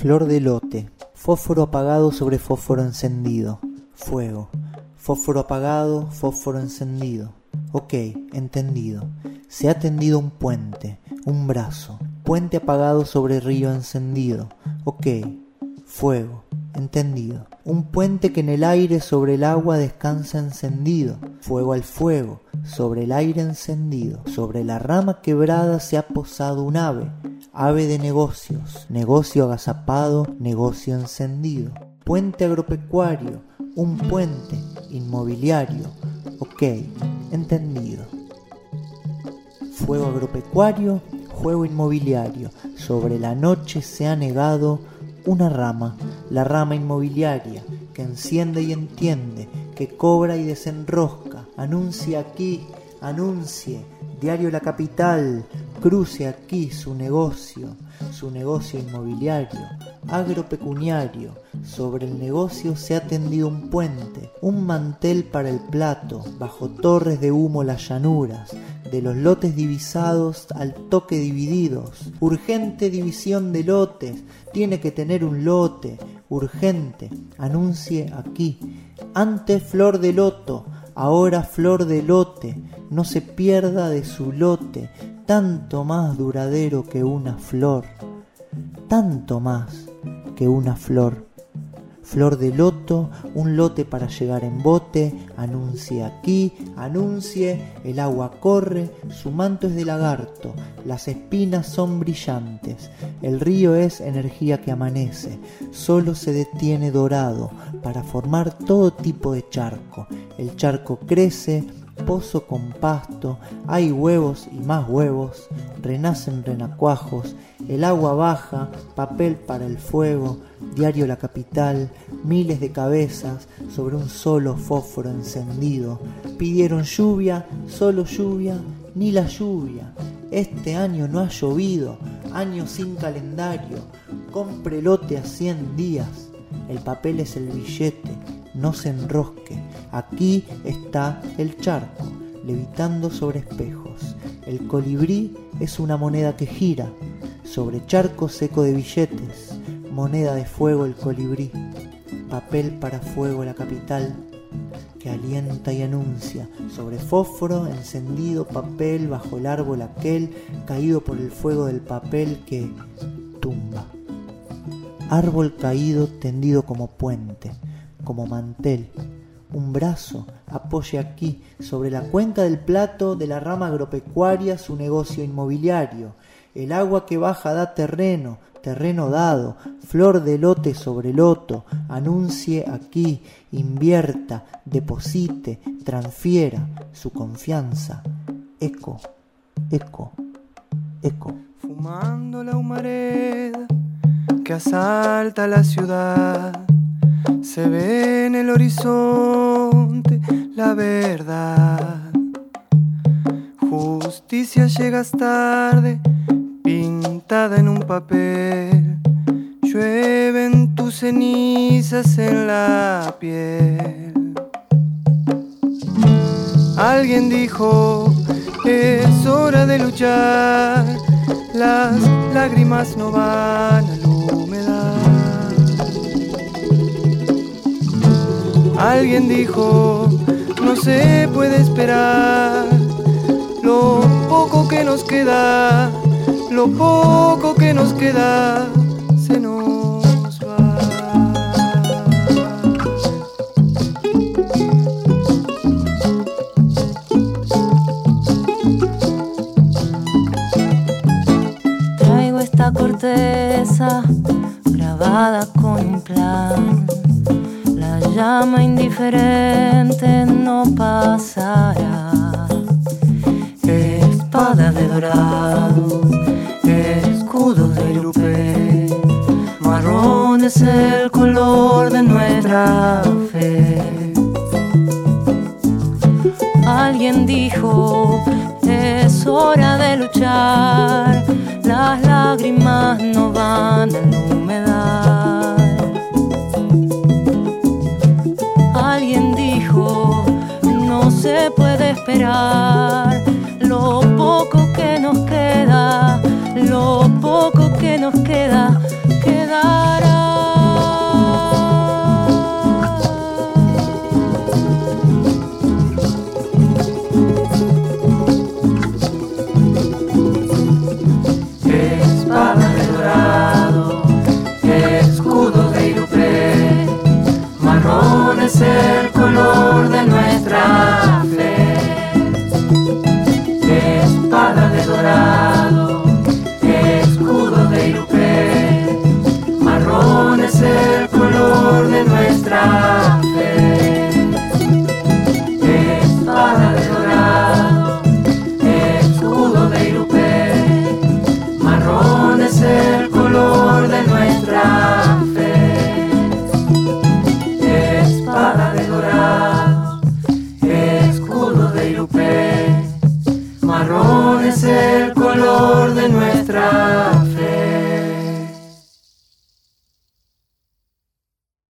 Flor de lote, fósforo apagado sobre fósforo encendido, fuego, fósforo apagado, fósforo encendido. Ok, entendido. Se ha tendido un puente, un brazo, puente apagado sobre río encendido. Ok, fuego, entendido. Un puente que en el aire sobre el agua descansa encendido, fuego al fuego, sobre el aire encendido, sobre la rama quebrada se ha posado un ave, ave de negocios, negocio agazapado, negocio encendido. Puente agropecuario, un puente inmobiliario, ok, entendido. Fuego agropecuario, juego inmobiliario, sobre la noche se ha negado una rama, la rama inmobiliaria, que enciende y entiende, que cobra y desenrosca, anuncia aquí, anuncie, diario La Capital, cruce aquí su negocio, su negocio inmobiliario, agropecuniario, sobre el negocio se ha tendido un puente, un mantel para el plato, bajo torres de humo las llanuras, de los lotes divisados al toque divididos. Urgente división de lotes, tiene que tener un lote, urgente, anuncie aquí. Antes flor de loto, ahora flor de lote, no se pierda de su lote, tanto más duradero que una flor, tanto más que una flor flor de loto, un lote para llegar en bote, anuncie aquí, anuncie, el agua corre, su manto es de lagarto, las espinas son brillantes, el río es energía que amanece, solo se detiene dorado para formar todo tipo de charco, el charco crece, pozo con pasto, hay huevos y más huevos, renacen renacuajos, el agua baja, papel para el fuego, diario La Capital, miles de cabezas sobre un solo fósforo encendido. Pidieron lluvia, solo lluvia, ni la lluvia. Este año no ha llovido, año sin calendario. Compre lote a cien días. El papel es el billete, no se enrosque. Aquí está el charco, levitando sobre espejos. El colibrí es una moneda que gira sobre charco seco de billetes moneda de fuego el colibrí, papel para fuego la capital, que alienta y anuncia, sobre fósforo encendido papel bajo el árbol aquel, caído por el fuego del papel que tumba. Árbol caído tendido como puente, como mantel, un brazo apoya aquí, sobre la cuenca del plato de la rama agropecuaria, su negocio inmobiliario. El agua que baja da terreno, terreno dado, flor de lote sobre loto, anuncie aquí, invierta, deposite, transfiera su confianza. Eco, eco, eco. Fumando la humareda que asalta la ciudad, se ve en el horizonte la verdad. Justicia llegas tarde pintada en un papel. Llueven tus cenizas en la piel. Alguien dijo, es hora de luchar, las lágrimas no van a la humedad. Alguien dijo, no se puede esperar, lo poco que nos queda lo poco que nos queda se nos va. Traigo esta corteza grabada con un plan. La llama indiferente no pasará. Espada de dorado es el color de nuestra fe. Alguien dijo, es hora de luchar, las lágrimas no van a la humedad. Alguien dijo, no se puede esperar,